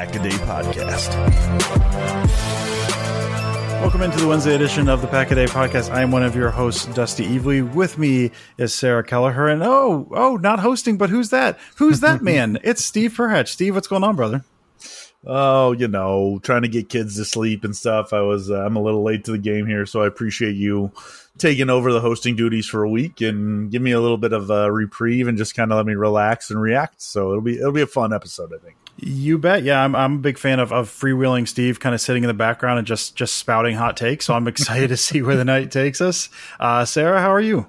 Pack a Day Podcast. Welcome into the Wednesday edition of the Pack a Day Podcast. I am one of your hosts, Dusty Evely. With me is Sarah Kelleher. And oh, oh, not hosting, but who's that? Who's that man? It's Steve Perhatch. Steve, what's going on, brother? Oh, you know, trying to get kids to sleep and stuff. I was, uh, I'm a little late to the game here, so I appreciate you taking over the hosting duties for a week and give me a little bit of a reprieve and just kind of let me relax and react. So it'll be, it'll be a fun episode, I think. You bet. Yeah, I'm, I'm a big fan of, of freewheeling Steve kind of sitting in the background and just, just spouting hot takes. So I'm excited to see where the night takes us. Uh, Sarah, how are you?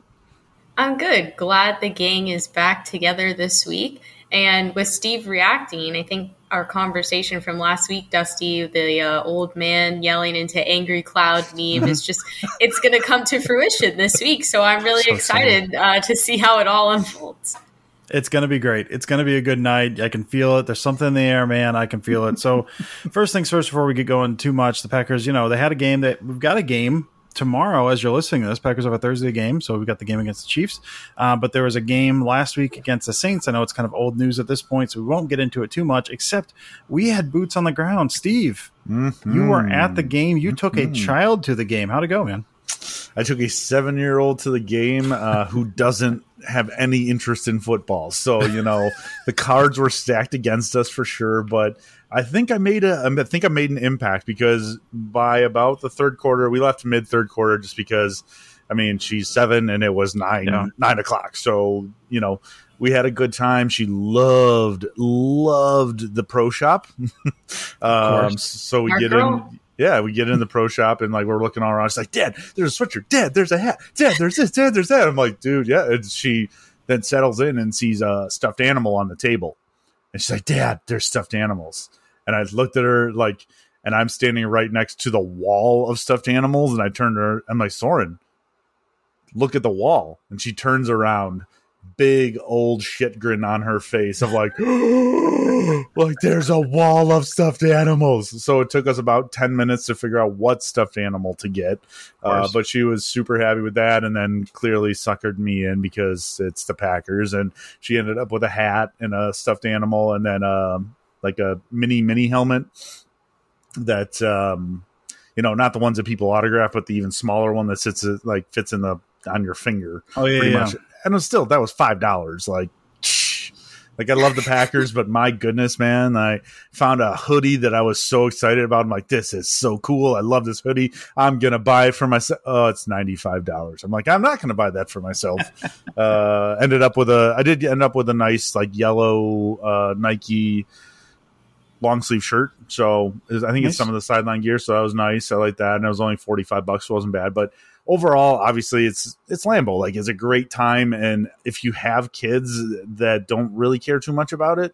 I'm good. Glad the gang is back together this week. And with Steve reacting, I think our conversation from last week, Dusty, the uh, old man yelling into angry cloud meme is just, it's going to come to fruition this week. So I'm really so excited uh, to see how it all unfolds. It's going to be great. It's going to be a good night. I can feel it. There's something in the air, man. I can feel it. So, first things first, before we get going too much, the Packers, you know, they had a game that we've got a game tomorrow as you're listening to this. Packers have a Thursday game, so we've got the game against the Chiefs. Uh, but there was a game last week against the Saints. I know it's kind of old news at this point, so we won't get into it too much, except we had boots on the ground. Steve, mm-hmm. you were at the game. You mm-hmm. took a mm-hmm. child to the game. How'd it go, man? I took a seven year old to the game uh, who doesn't have any interest in football. So, you know, the cards were stacked against us for sure. But I think I made a I think I made an impact because by about the third quarter, we left mid third quarter just because I mean she's seven and it was nine yeah. nine o'clock. So, you know, we had a good time. She loved loved the pro shop. um, so we Our get girl. in yeah, we get in the pro shop and like we're looking all around. It's like, Dad, there's a sweatshirt. Dad, there's a hat. Dad, there's this. Dad, there's that. I'm like, dude, yeah. And she then settles in and sees a stuffed animal on the table, and she's like, Dad, there's stuffed animals. And I looked at her like, and I'm standing right next to the wall of stuffed animals, and I turned to her. I'm like, Soren, look at the wall. And she turns around big old shit grin on her face of like like there's a wall of stuffed animals. So it took us about 10 minutes to figure out what stuffed animal to get. Uh, but she was super happy with that and then clearly suckered me in because it's the packers and she ended up with a hat and a stuffed animal and then um, like a mini mini helmet that um, you know not the ones that people autograph but the even smaller one that sits like fits in the on your finger oh yeah, yeah. Much and it still that was five dollars. Like, like I love the Packers, but my goodness, man, I found a hoodie that I was so excited about. I'm like, this is so cool. I love this hoodie. I'm gonna buy it for myself. Oh, it's ninety five dollars. I'm like, I'm not gonna buy that for myself. uh, ended up with a. I did end up with a nice like yellow uh, Nike long sleeve shirt. So I think nice. it's some of the sideline gear. So that was nice. I like that. And it was only 45 bucks. So it wasn't bad. But overall, obviously, it's it's Lambeau. Like, it's a great time, and if you have kids that don't really care too much about it,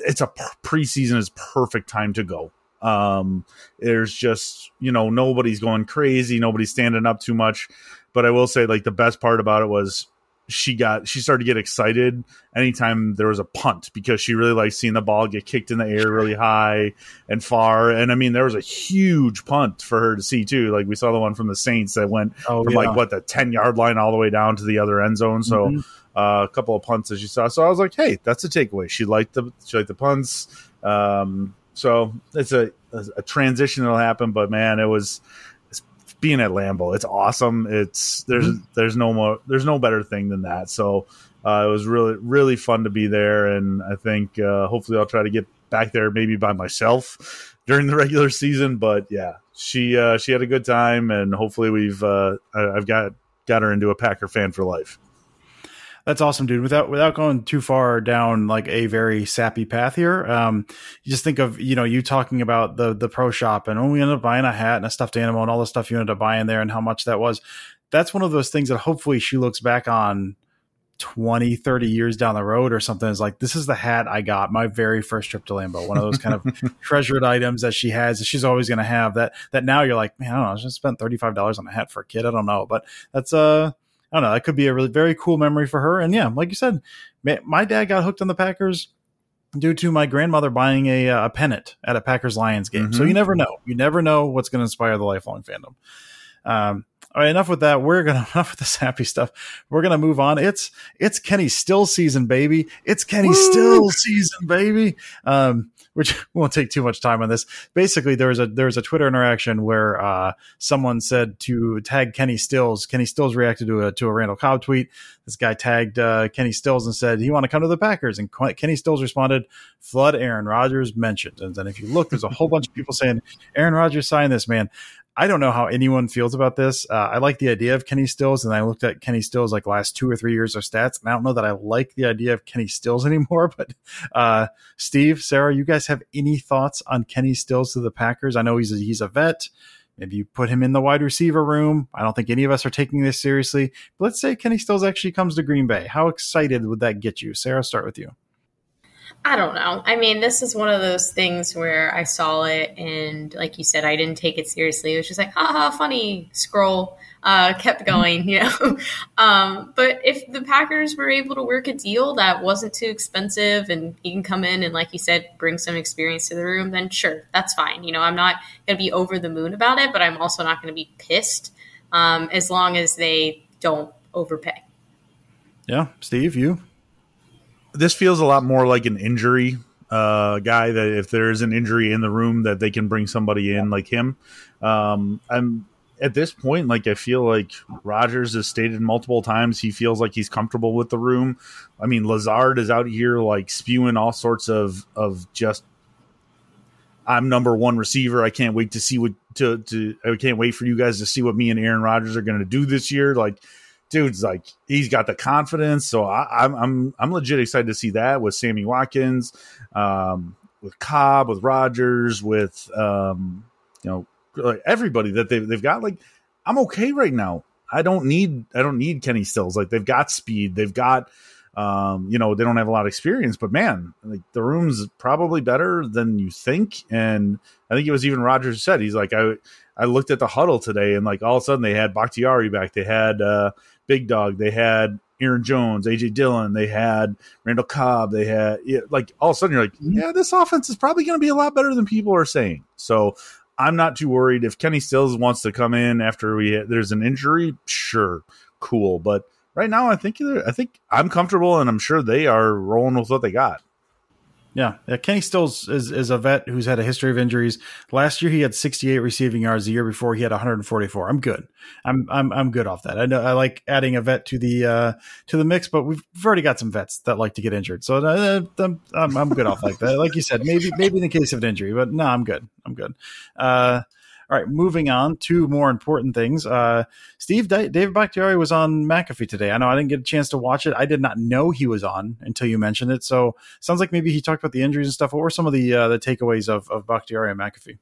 it's a preseason is perfect time to go. Um, there's just you know nobody's going crazy, nobody's standing up too much. But I will say, like the best part about it was she got she started to get excited anytime there was a punt because she really liked seeing the ball get kicked in the air really high and far. And I mean, there was a huge punt for her to see too. Like we saw the one from the Saints that went Oh, from yeah. like what the ten yard line all the way down to the other end zone. So Mhm. uh, a couple of punts that she saw. So I was like, hey, that's a takeaway. She liked the she liked the punts. Um, so it's a, a a transition that'll happen. But man, it was being at Lambeau. It's awesome. It's there's there's no more there's no better thing than that. So uh, it was really really fun to be there, and I think uh, hopefully I'll try to get back there maybe by myself during the regular season. But yeah, she uh, she had a good time, and hopefully we've uh, I've got got her into a Packer fan for life. That's awesome, dude. Without without going too far down like a very sappy path here, um, you just think of you know you talking about the the pro shop and oh we ended up buying a hat and a stuffed animal and all the stuff you ended up buying there and how much that was. That's one of those things that hopefully she looks back on 20, 30 years down the road or something is like, this is the hat I got my very first trip to Lambeau. One of those kind of treasured items that she has that she's always going to have that, that now you're like, man, I don't know, I just spent $35 on a hat for a kid. I don't know, but that's, uh, I don't know. That could be a really very cool memory for her. And yeah, like you said, my dad got hooked on the Packers due to my grandmother buying a, uh, a pennant at a Packers Lions game. So Mhm. you never know. You never know what's going to inspire the lifelong fandom. Um, all right, enough with that. We're gonna enough with this happy stuff. We're gonna move on. It's it's Kenny Still season, baby. It's Kenny Woo! Still season, baby. Um, which won't take too much time on this. Basically, there was a there was a Twitter interaction where uh, someone said to tag Kenny Stills. Kenny Stills reacted to a to a Randall Cobb tweet. This guy tagged uh, Kenny Stills and said, "You want to come to the Packers?" And Kenny Stills responded, "Flood Aaron Rodgers mentioned." And then if you look, there's a whole bunch of people saying, "Aaron Rodgers signed this man." I don't know how anyone feels about this. Uh, I like the idea of Kenny Stills, and I looked at Kenny Stills like last two or three years of stats, and I don't know that I like the idea of Kenny Stills anymore. But uh, Steve, Sarah, you guys have any thoughts on Kenny Stills to the Packers? I know he's a, he's a vet. Maybe you put him in the wide receiver room. I don't think any of us are taking this seriously. But let's say Kenny Stills actually comes to Green Bay. How excited would that get you? Sarah, start with you. I don't know. I mean, this is one of those things where I saw it and, like you said, I didn't take it seriously. It was just like, haha, funny, scroll, uh, kept going, you know. um, but if the Packers were able to work a deal that wasn't too expensive and he can come in and, like you said, bring some experience to the room, then sure, that's fine. You know, I'm not going to be over the moon about it, but I'm also not going to be pissed um, as long as they don't overpay. Yeah, Steve, you. This feels a lot more like an injury uh, guy that if there is an injury in the room that they can bring somebody in like him. Um, I'm at this point, like I feel like Rodgers has stated multiple times he feels like he's comfortable with the room. I mean, Lazard is out here like spewing all sorts of of just I'm number one receiver. I can't wait to see what to to I can't wait for you guys to see what me and Aaron Rodgers are going to do this year. Like dude's like he's got the confidence. So I, I'm I'm I'm legit excited to see that with Sammy Watkins, um, with Cobb, with Rodgers, with um, you know like everybody that they've they've got. Like I'm okay right now. I don't need I don't need Kenny Stills. Like they've got speed. They've got um, you know they don't have a lot of experience, but man, like the room's probably better than you think. And I think it was even Rodgers said he's like I I looked at the huddle today and like all of a sudden they had Bakhtiari back. They had uh, Big Dog. They had Aaron Jones, AJ Dillon. They had Randall Cobb. They had like all of a sudden you're like, yeah, this offense is probably going to be a lot better than people are saying. So I'm not too worried if Kenny Stills wants to come in after we there's an injury. Sure, cool. But right now, I think I think I'm comfortable, and I'm sure they are rolling with what they got. Yeah, yeah. Kenny Stills is, is a vet who's had a history of injuries. Last year he had 68 receiving yards. The year before he had 144. I'm good. I'm I'm I'm good off that. I know I like adding a vet to the uh, to the mix, but we've, already got some vets that like to get injured, so uh, I'm, I'm I'm good off like that. Like you said, maybe maybe in the case of an injury, but no, I'm good. I'm good. Uh, all right, moving on to more important things. Uh, Steve, Da- David Bakhtiari was on McAfee today. I know I didn't get a chance to watch it. I did not know he was on until you mentioned it. So sounds like maybe he talked about the injuries and stuff. What were some of the uh, the takeaways of, of Bakhtiari and McAfee?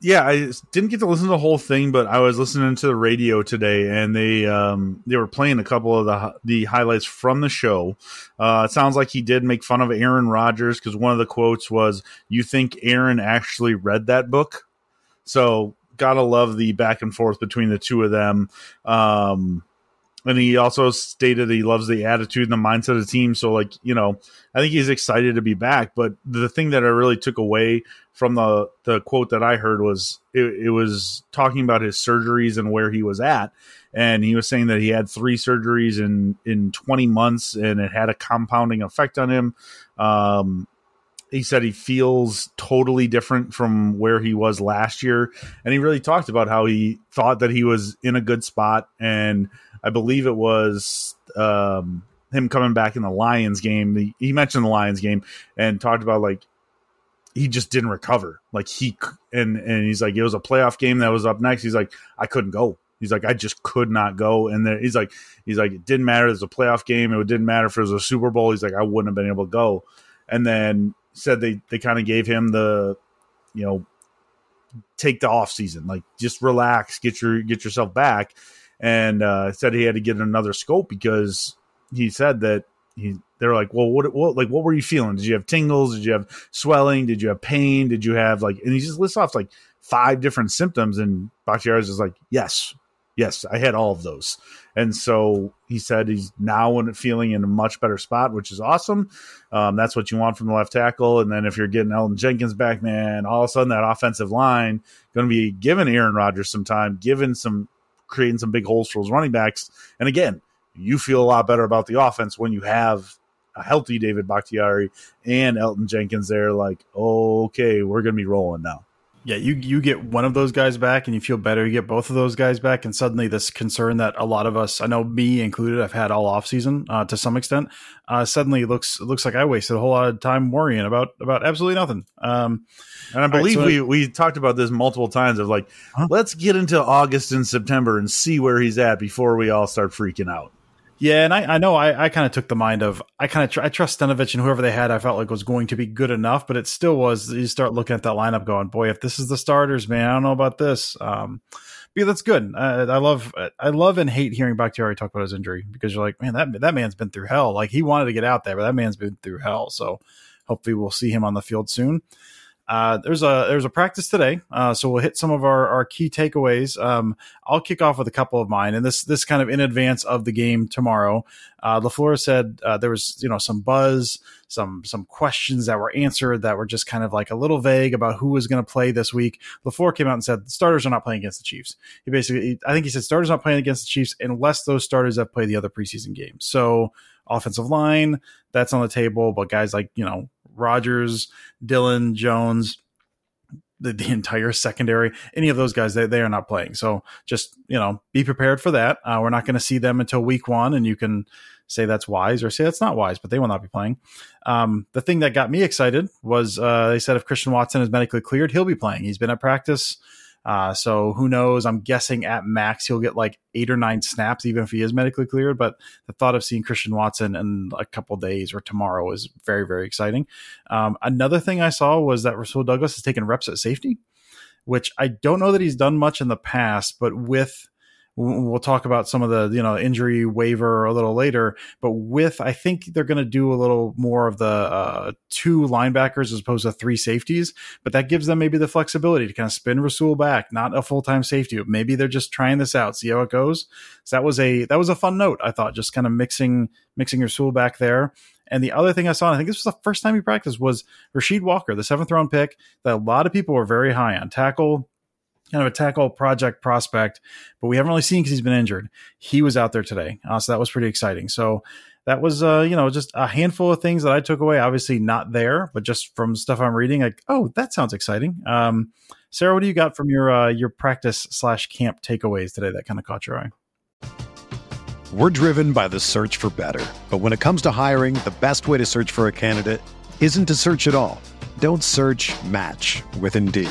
yeah, I didn't get to listen to the whole thing, but I was listening to the radio today, and they um, they were playing a couple of the the highlights from the show. Uh, it sounds like he did make fun of Aaron Rodgers because one of the quotes was, "You think Aaron actually read that book?" So gotta love the back and forth between the two of them. Um, and he also stated he loves the attitude and the mindset of the team. So, like, you know, I think he's excited to be back. But the thing that I really took away from the the quote that I heard was it, it was talking about his surgeries and where he was at, and he was saying that he had three surgeries in in 20 months, and it had a compounding effect on him. Um, he said he feels totally different from where he was last year and he really talked about how he thought that he was in a good spot and i believe it was um, him coming back in the lions game he mentioned the lions game and talked about like he just didn't recover like he and and he's like it was a playoff game that was up next he's like i couldn't go He's like, I just could not go. And then he's like, he's like, it didn't matter. It was a playoff game. It didn't matter if it was a Super Bowl. He's like, I wouldn't have been able to go. And then said they they kind of gave him the you know take the off season like just relax get your get yourself back. And uh said he had to get another scope because he said that he they're like well what what like what were you feeling? Did you have tingles? Did you have swelling? Did you have pain? Did you have like and he just lists off like five different symptoms and Bakhtiari's is like yes yes I had all of those and so he said he's now feeling in a much better spot, which is awesome. Um, that's what you want from the left tackle. And then if you're getting Elgton Jenkins back, man, all of a sudden that offensive line going to be giving Aaron Rodgers some time, giving some creating some big holes for his running backs. And again, you feel a lot better about the offense when you have a healthy David Bakhtiari and Elgton Jenkins there. Like, okay, we're going to be rolling now. Yeah, you you get one of those guys back and you feel better. You get both of those guys back, and suddenly this concern that a lot of us, I know me included, I've had all off season uh, to some extent. Uh, suddenly looks looks like I wasted a whole lot of time worrying about about absolutely nothing. Um, and I believe right, so we we talked about this multiple times of like, huh? let's get into August and September and see where he's at before we all start freaking out. Yeah, and I, I know I, I kind of took the mind of I kind of tr- I trust Stenavich and whoever they had I felt like was going to be good enough, but it still was. You start looking at that lineup, going, boy, if this is the starters, man, I don't know about this. Um, but that's good. I love I love and hate hearing Bakhtiari talk about his injury because you're like, man, that that man's been through hell. Like he wanted to get out there, but that man's been through hell. So hopefully we'll see him on the field soon. Uh, there's a there's a practice today, uh, so we'll hit some of our, our key takeaways. Um, I'll kick off with a couple of mine, and this this kind of in advance of the game tomorrow. Uh, LaFleur said uh, there was you know some buzz, some some questions that were answered that were just kind of like a little vague about who was going to play this week. LaFleur came out and said starters are not playing against the Chiefs. He basically, I think he said starters not playing against the Chiefs unless those starters have played the other preseason games. So offensive line that's on the table, but guys like you know Rodgers, Dillon, Jones, the, the entire secondary, any of those guys, they, they are not playing. So just, you know, be prepared for that. Uh, we're not going to see them until week one, and you can say that's wise or say that's not wise, but they will not be playing. Um, the thing that got me excited was uh, they said if Christian Watson is medically cleared, he'll be playing. He's been at practice. Uh, so who knows? I'm guessing at max he'll get like eight or nine snaps, even if he is medically cleared. But the thought of seeing Christian Watson in a couple days or tomorrow is very, very exciting. Um, another thing I saw was that Rasul Douglas has taken reps at safety, which I don't know that he's done much in the past, but with we'll talk about some of the you know injury waiver a little later but with i think they're going to do a little more of the uh, two linebackers as opposed to three safeties but that gives them maybe the flexibility to kind of spin rasul back not a full-time safety maybe they're just trying this out see how it goes so that was a that was a fun note i thought just kind of mixing mixing rasul back there and the other thing I saw, I think this was the first time he practiced, was Rasheed Walker, the seventh round pick that a lot of people were very high on. Tackle, kind of a tackle project prospect, but we haven't really seen because he's been injured. He was out there today, uh, so that was pretty exciting. So that was, uh, you know, just a handful of things that I took away. Obviously, not there, but just from stuff I'm reading, like, oh, that sounds exciting. Um, Sarah, what do you got from your uh, your practice slash camp takeaways today that kind of caught your eye? We're driven by the search for better, but when it comes to hiring, the best way to search for a candidate isn't to search at all. Don't search. Match with Indeed.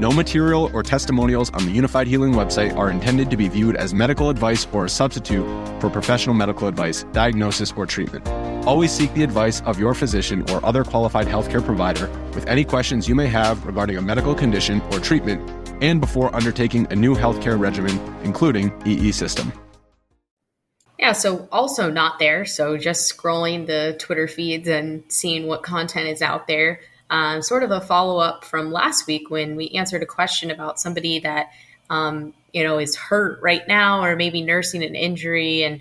No material or testimonials on the Unifyd Healing website are intended to be viewed as medical advice or a substitute for professional medical advice, diagnosis, or treatment. Always seek the advice of your physician or other qualified healthcare provider with any questions you may have regarding a medical condition or treatment and before undertaking a new healthcare regimen, including EE system. Yeah, so also not there. So just scrolling the Twitter feeds and seeing what content is out there. Um, sort of a follow up from last week when we answered a question about somebody that um, you know is hurt right now or maybe nursing an injury. And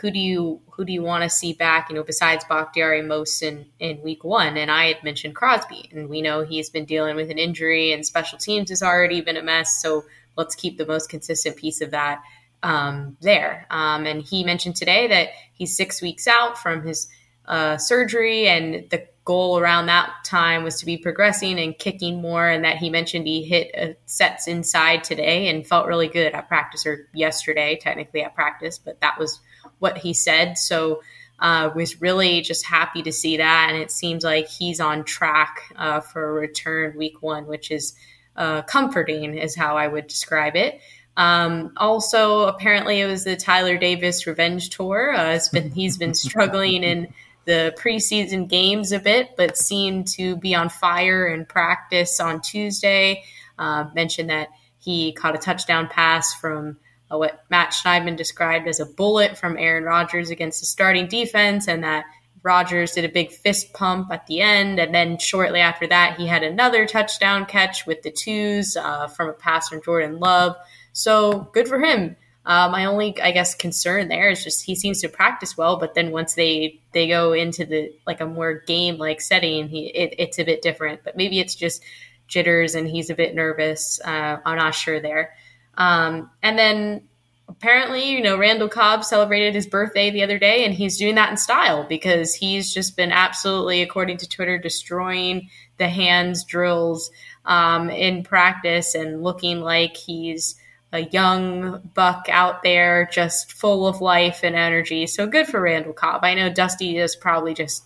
who do you who do you want to see back you know besides Bakhtiari most in in week one? And I had mentioned Crosby and we know he's been dealing with an injury and special teams has already been a mess. So let's keep the most consistent piece of that um, there. Um, and he mentioned today that he's six weeks out from his uh, surgery, and the goal around that time was to be progressing and kicking more. And that he mentioned he hit uh, sets inside today and felt really good at practice or yesterday, technically at practice, but that was what he said. So. Uh, was really just happy to see that, and it seems like he's on track uh, for a return week one, which is uh, comforting, is how I would describe it. Um, also, apparently, it was the Tyler Davis revenge tour. Uh, been, he's been struggling in the preseason games a bit, but seemed to be on fire in practice on Tuesday. Uh, mentioned that he caught a touchdown pass from uh, what Matt Schneidman described as a bullet from Aaron Rodgers against the starting defense, and that Rodgers did a big fist pump at the end, and then shortly after that, he had another touchdown catch with the twos uh, from a pass from Jordan Love. So good for him. Uh, my only, I guess, concern there is just he seems to practice well, but then once they they go into the like a more game like setting, he it, it's a bit different. But maybe it's just jitters and he's a bit nervous. Uh, I'm not sure there. Um, and then apparently, you know, Randall Cobb celebrated his birthday the other day, and he's doing that in style because he's just been absolutely, according to Twitter, destroying the hands drills um, in practice and looking like he's a young buck out there, just full of life and energy. So good for Randall Cobb. I know Dusty is probably just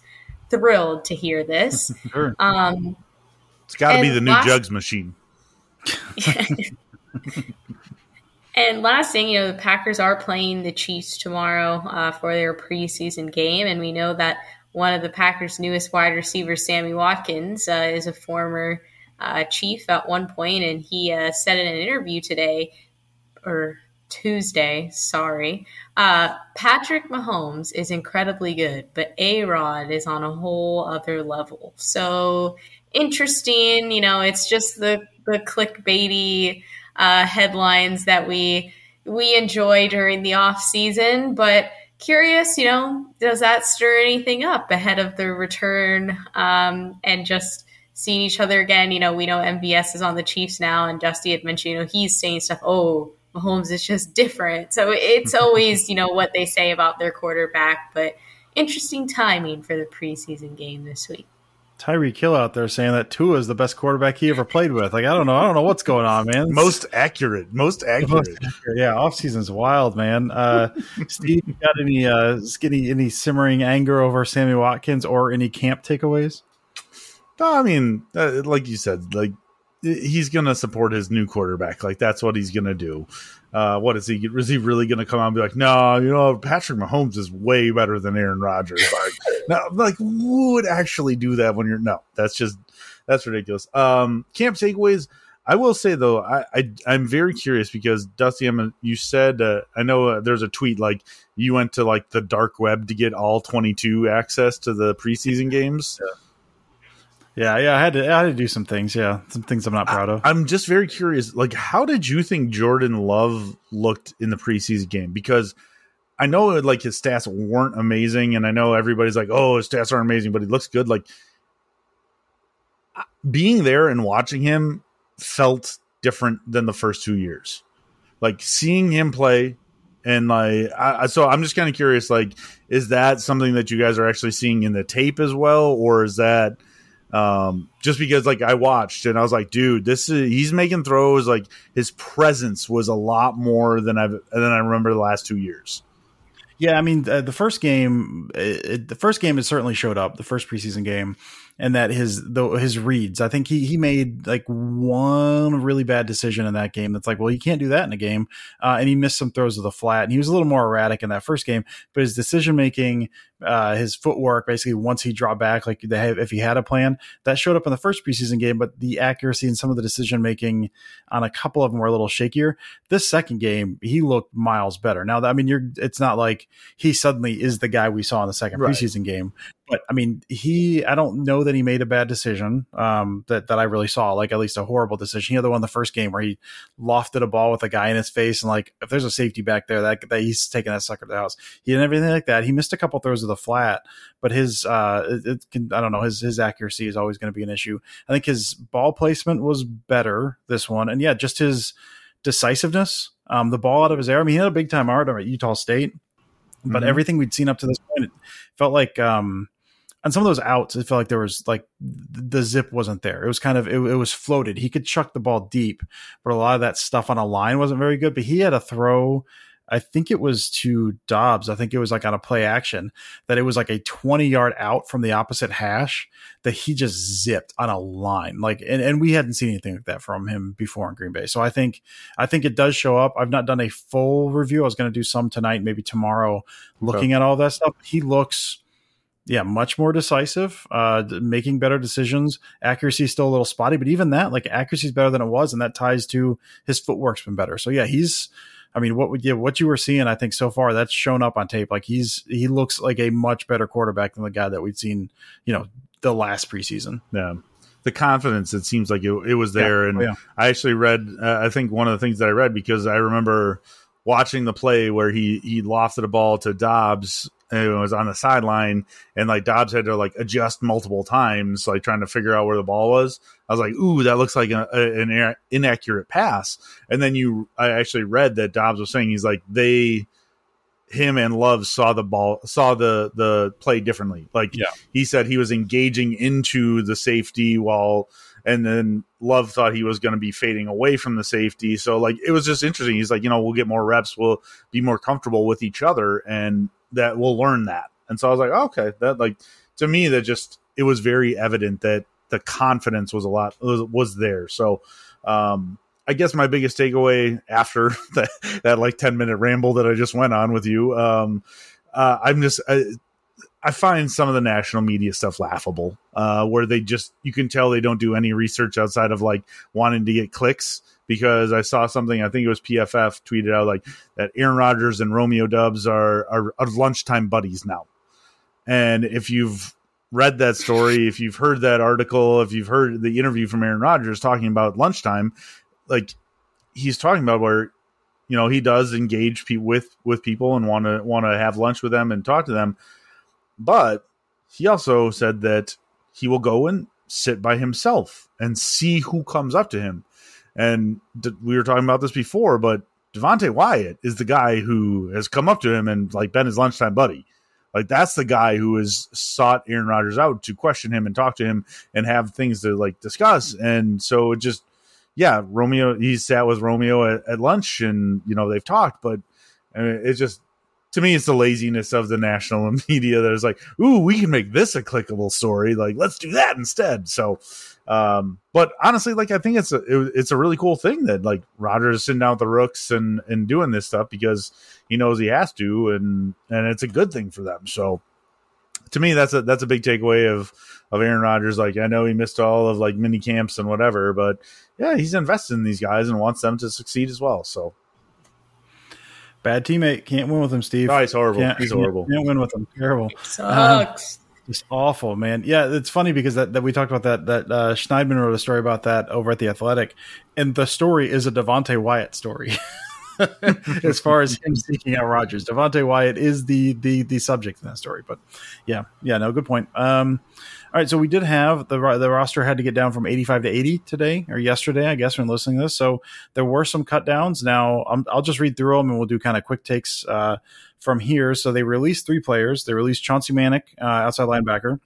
thrilled to hear this. sure. Um, it's got to be the new last, jugs machine. and last thing, you know, the Packers are playing the Chiefs tomorrow uh, for their preseason game, and we know that one of the Packers' newest wide receivers, Sammy Watkins, uh, is a former uh, Chief at one point, and he uh, said in an interview today or Tuesday, sorry. Uh, Patrick Mahomes is incredibly good, but A Rod is on a whole other level. So interesting, you know, it's just the the clickbaity uh, headlines that we we enjoy during the off season, but curious, you know, does that stir anything up ahead of the return um, and just seeing each other again? You know, we know MVS is on the Chiefs now, and Dusty had mentioned, you know, he's saying stuff. Oh, Mahomes is just different. So it's always, you know, what they say about their quarterback, but interesting timing for the preseason game this week. Tyreek Hill out there saying that Tua is the best quarterback he ever played with. Like I don't know, I don't know what's going on, man. Most accurate, most accurate. Most accurate. Yeah, off season's wild, man. Uh, Steve, you got any uh, any any simmering anger over Sammy Watkins or any camp takeaways? No, I mean, uh, like you said, like he's going to support his new quarterback. Like that's what he's going to do. Uh, what is he? Is he really going to come out and be like, no, you know, Patrick Mahomes is way better than Aaron Rodgers? Like, no, like would actually do that when you're no? That's just that's ridiculous. Um, camp takeaways. I will say though, I, I am very curious because Dusty, I'm, you said uh, I know uh, there's a tweet like you went to like the dark web to get all 22 access to the preseason games. Yeah. Yeah, yeah, I had to I had to do some things. Yeah, some things I'm not proud of. I, am just very curious. Like, how did you think Jordan Love looked in the preseason game? Because I know like his stats weren't amazing, and I know everybody's like, "Oh, his stats aren't amazing," but he looks good. Like being there and watching him felt different than the first two years. Like seeing him play, and like, I, so I'm just kind of curious. Like, is that something that you guys are actually seeing in the tape as well, or is that? Um, just because like I watched and I was like, dude, this is he's making throws. Like his presence was a lot more than I've than I remember the last two years. Yeah, I mean uh, the first game, it, the first game it certainly showed up. The first preseason game, and that his the, his reads. I think he he made like one really bad decision in that game. That's like, well, you can't do that in a game. Uh, and he missed some throws of the flat, and he was a little more erratic in that first game. But his decision making, uh, his footwork, basically once he dropped back, like they have, if he had a plan, that showed up in the first preseason game. But the accuracy and some of the decision making on a couple of them were a little shakier. This second game, he looked miles better. Now, I mean, you're it's not like he suddenly is the guy we saw in the second right. preseason game, but I mean, he I don't know that he made a bad decision um, that that I really saw, like at least a horrible decision. He had the one the first game where he lofted a ball with a guy in his face, and like if there's a safety back there, that, that he's taking that sucker to the house. He didn't everything like that. He missed a couple throws of the flat, but his uh, it, it can, I don't know his his accuracy is always going to be an issue. I think his ball placement was better this one, and yeah, just his decisiveness. Um, the ball out of his air. I mean, he had a big time art at Utah State, but mm-hmm. everything we'd seen up to this point, it felt like um, on some of those outs, it felt like there was like the zip wasn't there. It was kind of it, it, was floated. He could chuck the ball deep, but a lot of that stuff on a line wasn't very good. But he had a throw. I think it was to Doubs. I think it was like on a play action that it was like a 20 yard out from the opposite hash that he just zipped on a line. Like, and, and we hadn't seen anything like that from him before in Green Bay. So I think, I think it does show up. I've not done a full review. I was going to do some tonight, maybe tomorrow, looking at all that stuff. He looks yeah, much more decisive, uh, making better decisions. Accuracy is still a little spotty, but even that, like accuracy is better than it was, and that ties to his footwork's been better. So yeah, he's. I mean, what would yeah, what you were seeing, I think so far, that's shown up on tape. Like he's he looks like a much better quarterback than the guy that we'd seen, you know, the last preseason. Yeah, the confidence it seems like it, it was there, yeah. and oh, yeah. I actually read. Uh, I think one of the things that I read because I remember watching the play where he he lofted a ball to Doubs and it was on the sideline and like Doubs had to like adjust multiple times like trying to figure out where the ball was. I was like, "Ooh, that looks like a, a, an inaccurate pass." And then you I actually read that Doubs was saying he's like they him and Love saw the ball saw the the play differently. Like yeah. he said he was engaging into the safety while and then Love thought he was going to be fading away from the safety. So like it was just interesting. He's like, you know, we'll get more reps, we'll be more comfortable with each other, and that we'll learn that. And so I was like, okay, that like to me that just it was very evident that the confidence was a lot was, was there. So um I guess my biggest takeaway after that, that like 10 minute ramble that I just went on with you, um, uh, I'm just, I, I find some of the national media stuff laughable, uh, where they just you can tell they don't do any research outside of like wanting to get clicks. Because I saw something, I think it was PFF tweeted out like that Aaron Rodgers and Romeo Doubs are, are, are lunchtime buddies now. And if you've read that story, if you've heard that article, if you've heard the interview from Aaron Rodgers talking about lunchtime, like he's talking about where you know he does engage pe- with with people and want to want to have lunch with them and talk to them but he also said that he will go and sit by himself and see who comes up to him. And we were talking about this before, but Devonte Wyatt is the guy who has come up to him and like been his lunchtime buddy. Like that's the guy who has sought Aaron Rodgers out to question him and talk to him and have things to like discuss. And so it just, yeah, Romeo, he sat with Romeo at, at lunch and, you know, they've talked, but I mean, it's just, to me, it's the laziness of the national media that is like, "Ooh, we can make this a clickable story. Like, let's do that instead." So, um, but honestly, like, I think it's a it, it's a really cool thing that like Rodgers is sitting down with the Rooks and and doing this stuff because he knows he has to, and and it's a good thing for them. So, to me, that's a that's a big takeaway of of Aaron Rodgers. Like, I know he missed all of like mini camps and whatever, but yeah, he's invested in these guys and wants them to succeed as well. So Bad teammate. Can't win with him, Steve. Oh, he's horrible. Can't, he's horrible. Can't win with him. Terrible. Sucks. Um, just awful, man. Yeah, it's funny because that, that we talked about that. That uh, Schneidman wrote a story about that over at the Athletic, and the story is a Devonte Wyatt story. as far as him seeking out Rodgers. Devonte Wyatt is the the the subject in that story. But yeah, yeah, no, good point. Um, all right, so we did have the the roster had to get down from 85 to 80 today or yesterday, I guess, when listening to this. So there were some cut downs. Now i will just read through them and we'll do kind of quick takes uh, from here. So they released three players. They released Chauncey Manac, uh, outside linebacker.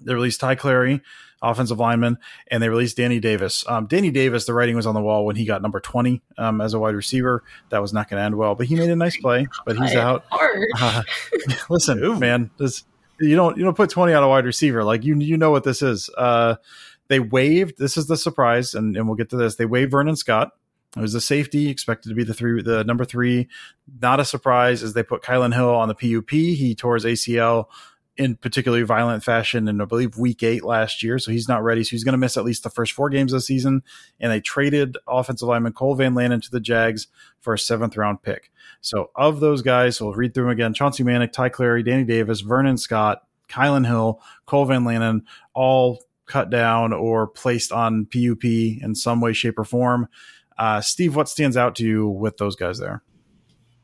They released Ty Clary, offensive lineman, and they released Danny Davis. Um, Danny Davis, the writing was on the wall when he got number 20 um, as a wide receiver. That was not going to end well, but he made a nice play, but he's out. Uh, listen, Ooh. man, this you don't you don't put 20 on a wide receiver like you you know what this is uh they waived this is the surprise and, and we'll get to this they waived vernon scott it was a safety expected to be the three the number three not a surprise as they put kylin hill on the pup he tore his acl in particularly violent fashion in I believe week eight last year. So he's not ready. So he's going to miss at least the first four games of the season. And they traded offensive lineman Cole Van Lanen to the Jags for a seventh round pick. So of those guys, so we'll read through them again: Chauncey Manac, Ty Clary, Danny Davis, Vernon Scott, Kylin Hill, Cole Van Lanen, all cut down or placed on PUP in some way, shape, or form. Uh, Steve, what stands out to you with those guys there?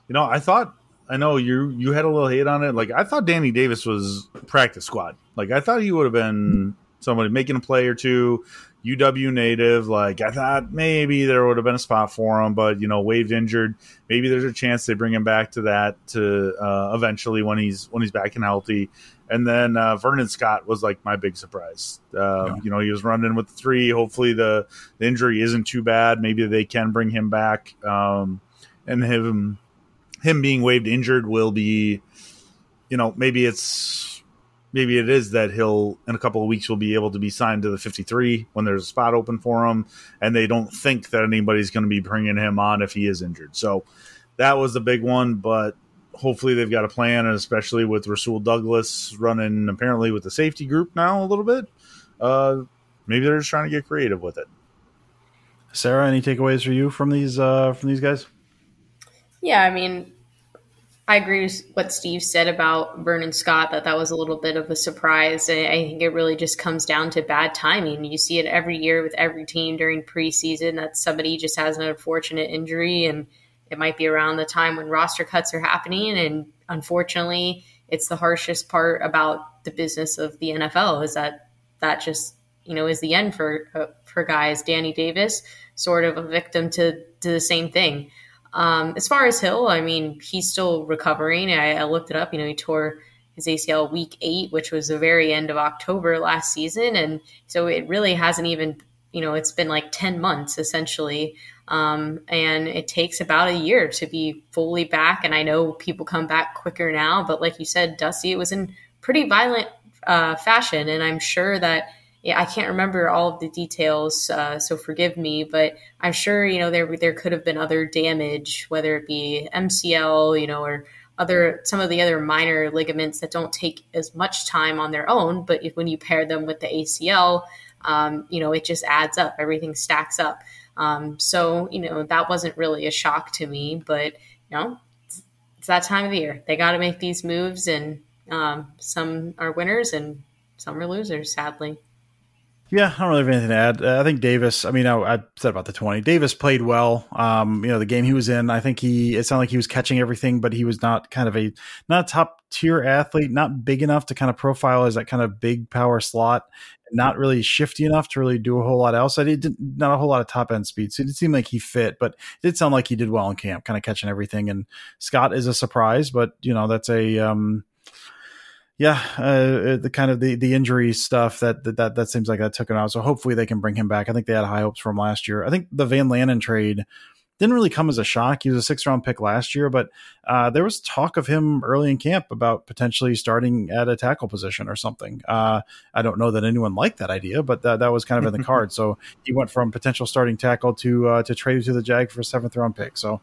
You know, I thought I know you you had a little hate on it. Like I thought Danny Davis was practice squad. Like I thought he would have been somebody making a play or two. UW native. Like I thought maybe there would have been a spot for him, but you know, waived injured. Maybe there's a chance they bring him back to that to uh, eventually when he's when he's back and healthy. And then uh, Vernon Scott was like my big surprise. Uh, yeah. You know, he was running with three. Hopefully the, the injury isn't too bad. Maybe they can bring him back. Um, and have him him being waived injured will be, you know, maybe it's maybe it is that he'll in a couple of weeks will be able to be signed to the 53 when there's a spot open for him, and they don't think that anybody's going to be bringing him on if he is injured. So that was the big one, but hopefully they've got a plan, and especially with Rasul Douglas running apparently with the safety group now a little bit. Uh, maybe they're just trying to get creative with it. Sarah, any takeaways for you from these uh, from these guys? Yeah, I mean, I agree with what Steve said about Vernon Scott, that that was a little bit of a surprise. I think it really just comes down to bad timing. You see it every year with every team during preseason that somebody just has an unfortunate injury, and it might be around the time when roster cuts are happening. And unfortunately, it's the harshest part about the business of the NFL is that that just you know is the end for uh, for guys. Danny Davis, sort of a victim to to the same thing. Um, as far as Hill, I mean, he's still recovering. I, I, looked it up. You know, he tore his ACL week eight, which was the very end of October last season, and so it really hasn't even. You know, it's been like ten months essentially, um, and it takes about a year to be fully back. And I know people come back quicker now, but like you said, Dusty, it was in pretty violent uh, fashion, and I'm sure that I can't remember all of the details, uh, so forgive me, but I'm sure you know there there could have been other damage, whether it be MCL, you know, or other some of the other minor ligaments that don't take as much time on their own, but if, when you pair them with the ACL, um, you know, it just adds up. Everything stacks up. Um, so you know that wasn't really a shock to me, but you know, it's, it's that time of the year. They got to make these moves, and um, some are winners and some are losers, sadly. Yeah, I don't really have anything to add. Uh, I think Davis. I mean, I, I, said about the twenty. Davis played well. Um, you know, the game he was in, I think he. It sounded like he was catching everything, but he was not kind of a not a top tier athlete, not big enough to kind of profile as that kind of big power slot, not really shifty enough to really do a whole lot else. I did not a whole lot of top end speed, so it did seem like he fit, but it did sound like he did well in camp, kind of catching everything. And Scott is a surprise, but you know that's a um, yeah, uh, the kind of the, the injury stuff that, that that seems like that took him out. So hopefully they can bring him back. I think they had high hopes for him last year. I think the Van Lanen trade didn't really come as a shock. He was a six round pick last year, but uh, there was talk of him early in camp about potentially starting at a tackle position or something. Uh, I don't know that anyone liked that idea, but that, that was kind of in the card. So he went from potential starting tackle to uh, to trade to the Jag for a seventh round pick. So,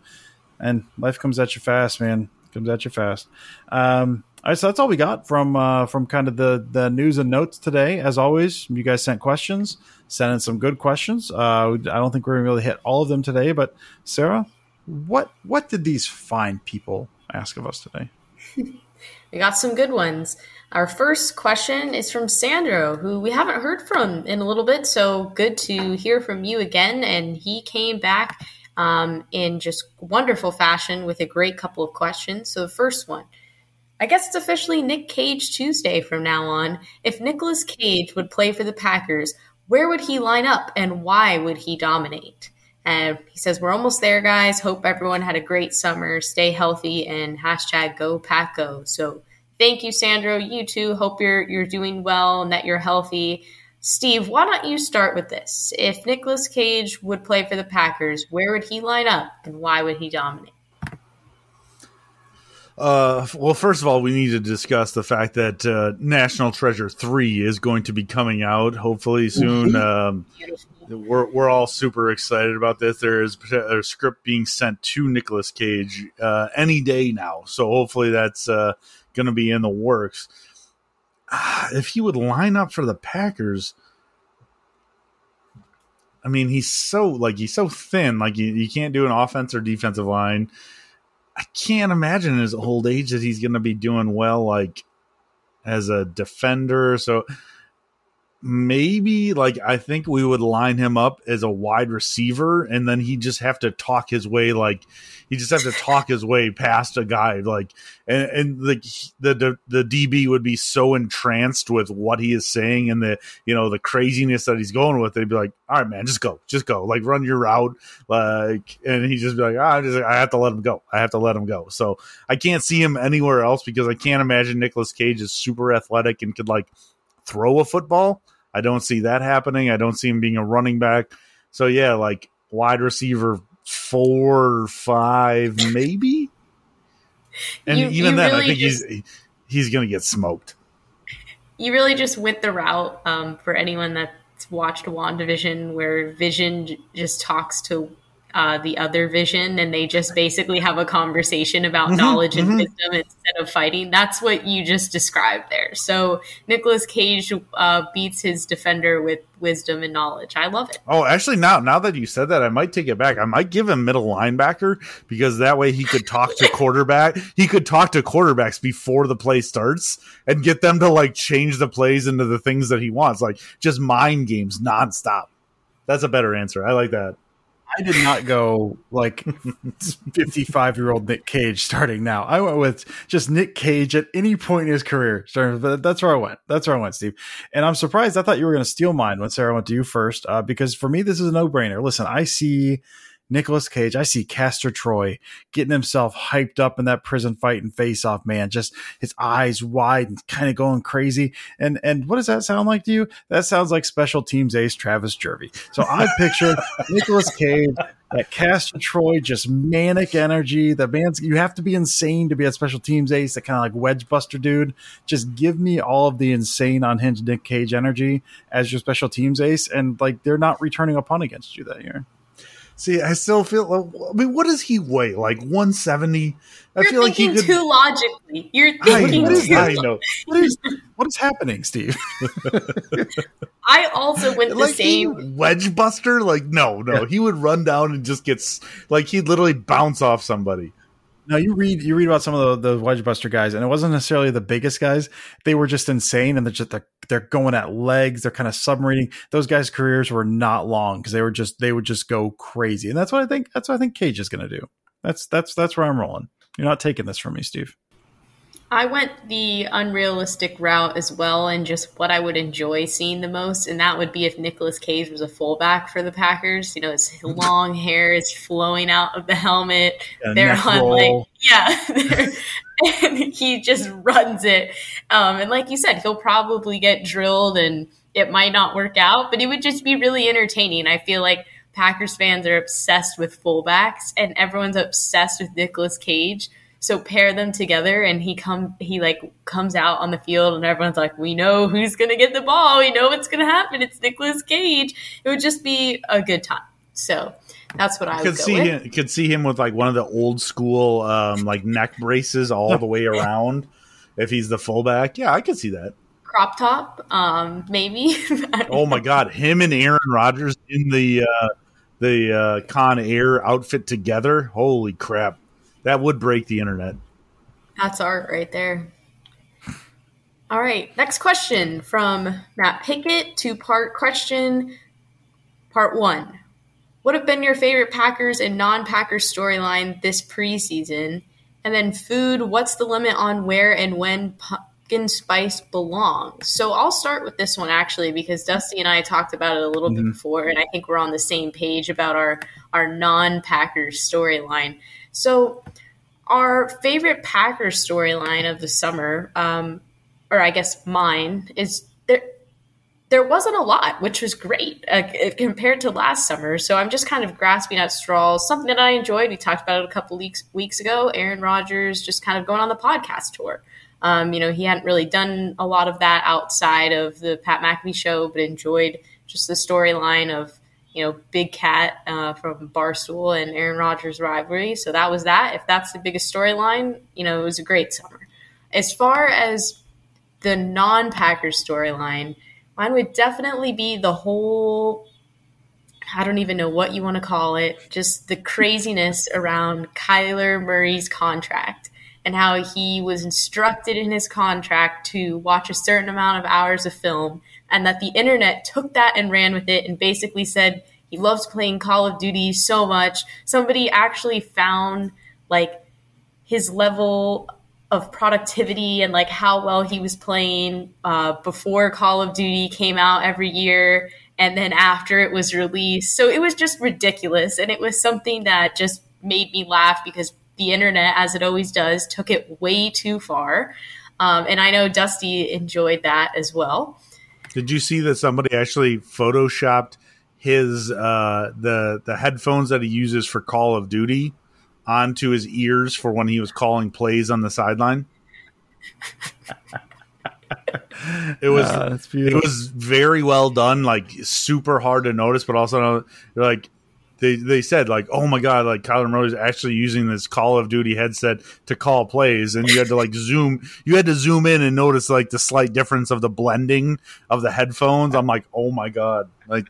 and life comes at you fast, man. Comes at you fast. Um, all right, so that's all we got from uh, from kind of the the news and notes today. As always, you guys sent questions, sent in some good questions. Uh, I don't think we're gonna really hit all of them today, but Sarah, what what did these fine people ask of us today? we got some good ones. Our first question is from Sandro, who we haven't heard from in a little bit. So good to hear from you again. And he came back um, in just wonderful fashion with a great couple of questions. So the first one I guess it's officially Nick Cage Tuesday from now on. If Nicolas Cage would play for the Packers, where would he line up and why would he dominate? And he says, We're almost there, guys. Hope everyone had a great summer. Stay healthy and hashtag go pack go. So thank you, Sandro. You too. Hope you're you're doing well and that you're healthy. Steve, why don't you start with this? If Nicolas Cage would play for the Packers, where would he line up and why would he dominate? Uh, well, first of all, we need to discuss the fact that uh, National Treasure Three is going to be coming out hopefully soon. Um, we're we're all super excited about this. There is a script being sent to Nicolas Cage uh, any day now, so hopefully that's uh, going to be in the works. if he would line up for the Packers. I mean, he's so like he's so thin. Like you, you can't do an offense or defensive line. I can't imagine in his old age that he's going to be doing well, like as a defender. So maybe like I think we would line him up as a wide receiver and then he just have to talk his way like he just have to talk his way past a guy like and, and the, the the DB would be so entranced with what he is saying and the you know the craziness that he's going with they'd be like all right man just go just go like run your route like and he just be like oh, I just I have to let him go I have to let him go so I can't see him anywhere else because I can't imagine Nicolas Cage is super athletic and could like throw a football. I don't see that happening. I don't see him being a running back. So yeah, like wide receiver four or five, maybe. And you, even you then, really I think just, he's he's going to get smoked. You really just went the route um, for anyone that's watched WandaVision, where Vision just talks to uh, the other vision and they just basically have a conversation about mm-hmm, knowledge and mm-hmm. wisdom instead of fighting. That's what you just described there. So Nicolas Cage uh, beats his defender with wisdom and knowledge. I love it. Oh, actually, now now that you said that, I might take it back. I might give him middle linebacker because that way he could talk to quarterback. He could talk to quarterbacks before the play starts and get them to like change the plays into the things that he wants, like just mind games nonstop. That's a better answer. I like that. I did not go like 55 year old Nick Cage starting now. I went with just Nick Cage at any point in his career. Starting, that's where I went. That's where I went, Steve. And I'm surprised. I thought you were going to steal mine when Sarah went to you first, uh, because for me, this is a no brainer. Listen, I see Nicolas Cage. I see Castor Troy getting himself hyped up in that prison fight and face off, man. Just his eyes wide and kind of going crazy. And and what does that sound like to you? That sounds like special teams ace Travis Jervey. So I picture Nicolas Cage, that Castor Troy, just manic energy. The man's you have to be insane to be a special teams ace, that kind of like wedge buster dude. Just give me all of the insane unhinged Nick Cage energy as your special teams ace, and like they're not returning a punt against you that year. See, I still feel. I mean, what does he weigh? Like one seventy? I You're feel like he could. Too logically, you're thinking I, too. I know. What is what is happening, Steve? I also went the like same wedge buster. Like, no, no, yeah. he would run down and just get like he'd literally bounce off somebody. No, you read you read about some of the, the wedge buster guys, and it wasn't necessarily the biggest guys. They were just insane, and they're just they're, they're going at legs. They're kind of submarining. Those guys' careers were not long because they were just they would just go crazy, and that's what I think. That's what I think Cage is going to do. That's that's that's where I'm rolling. You're not taking this from me, Steve. I went the unrealistic route as well, and just what I would enjoy seeing the most, and that would be if Nicolas Cage was a fullback for the Packers. You know, his long hair is flowing out of the helmet. Yeah, they're on roll. like, yeah, and he just runs it. Um, and like you said, he'll probably get drilled, and it might not work out, but it would just be really entertaining. I feel like Packers fans are obsessed with fullbacks, and everyone's obsessed with Nicolas Cage. So pair them together, and he come he like comes out on the field, and everyone's like, "We know who's gonna get the ball. We know what's gonna happen. It's Nicolas Cage." It would just be a good time. So that's what I could see with. him. Could see him with like one of the old school um, like neck braces all the way around. if he's the fullback, yeah, I could see that crop top, um, maybe. oh my god, him and Aaron Rodgers in the uh, the uh, Con Air outfit together. Holy crap! That would break the internet. That's art right there. All right, next question from Matt Pickett. Two part question. Part one What have been your favorite Packers and non Packers storyline this preseason? And then food, what's the limit on where and when pumpkin spice belongs? So I'll start with this one actually because Dusty and I talked about it a little mm-hmm. bit before, and I think we're on the same page about our, our non Packers storyline. So our favorite Packers storyline of the summer, um, or I guess mine, is there. There wasn't a lot, which was great uh, compared to last summer. So I'm just kind of grasping at straws. Something that I enjoyed. We talked about it a couple weeks weeks ago. Aaron Rodgers just kind of going on the podcast tour. Um, you know, he hadn't really done a lot of that outside of the Pat McAfee show, but enjoyed just the storyline of you know, Big Cat uh, from Barstool and Aaron Rodgers rivalry. So that was that. If that's the biggest storyline, you know, it was a great summer. As far as the non Packers storyline, mine would definitely be the whole I don't even know what you want to call it, just the craziness around Kyler Murray's contract and how he was instructed in his contract to watch a certain amount of hours of film and that the internet took that and ran with it and basically said he loves playing Call of Duty so much. Somebody actually found like his level of productivity and like how well he was playing uh, before Call of Duty came out every year and then after it was released. So it was just ridiculous. And it was something that just made me laugh because the internet, as it always does, took it way too far. Um, and I know Dusty enjoyed that as well. Did you see that somebody actually photoshopped his uh, the the headphones that he uses for Call of Duty onto his ears for when he was calling plays on the sideline? it was uh, it was very well done, like super hard to notice, but also like they they said like, oh my god, like Kyler Murray is actually using this Call of Duty headset to call plays, and you had to like zoom, you had to zoom in and notice like the slight difference of the blending of the headphones. I'm like, oh my god, like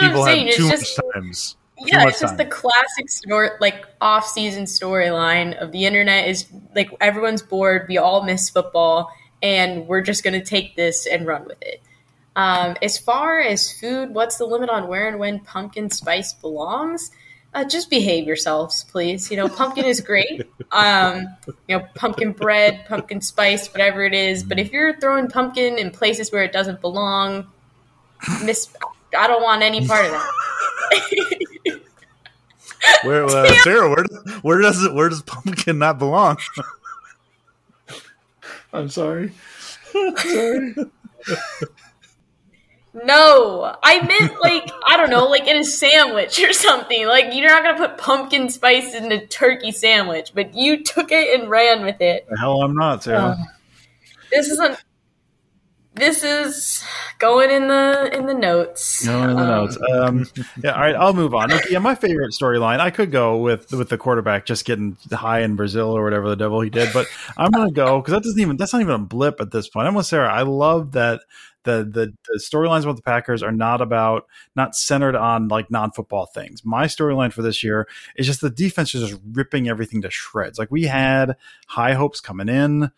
people have too much times. Yeah, it's just time. the classic story, like off-season storyline of the internet is like everyone's bored, we all miss football, and we're just going to take this and run with it. Um, as far as food, what's the limit on where and when pumpkin spice belongs? Uh, just behave yourselves, please. You know, pumpkin is great. Um, you know, pumpkin bread, pumpkin spice, whatever it is. But if you're throwing pumpkin in places where it doesn't belong, miss. I don't want any part of that. where, uh, Sarah? Where, where does it? Where does pumpkin not belong? I'm sorry. sorry. No, I meant like I don't know, like in a sandwich or something. Like you're not gonna put pumpkin spice in a turkey sandwich, but you took it and ran with it. The hell, I'm not, Sarah. Uh, this isn't. This is going in the in the notes. No, in the um, notes. Um, yeah, all right, I'll move on. Okay, yeah, my favorite storyline. I could go with with the quarterback just getting high in Brazil or whatever the devil he did, but I'm gonna go because that doesn't even that's not even a blip at this point. I'm with Sarah. I love that the the, the storylines about the Packers are not about not centered on like non football things. My storyline for this year is just the defense is just ripping everything to shreds. Like we had high hopes coming in.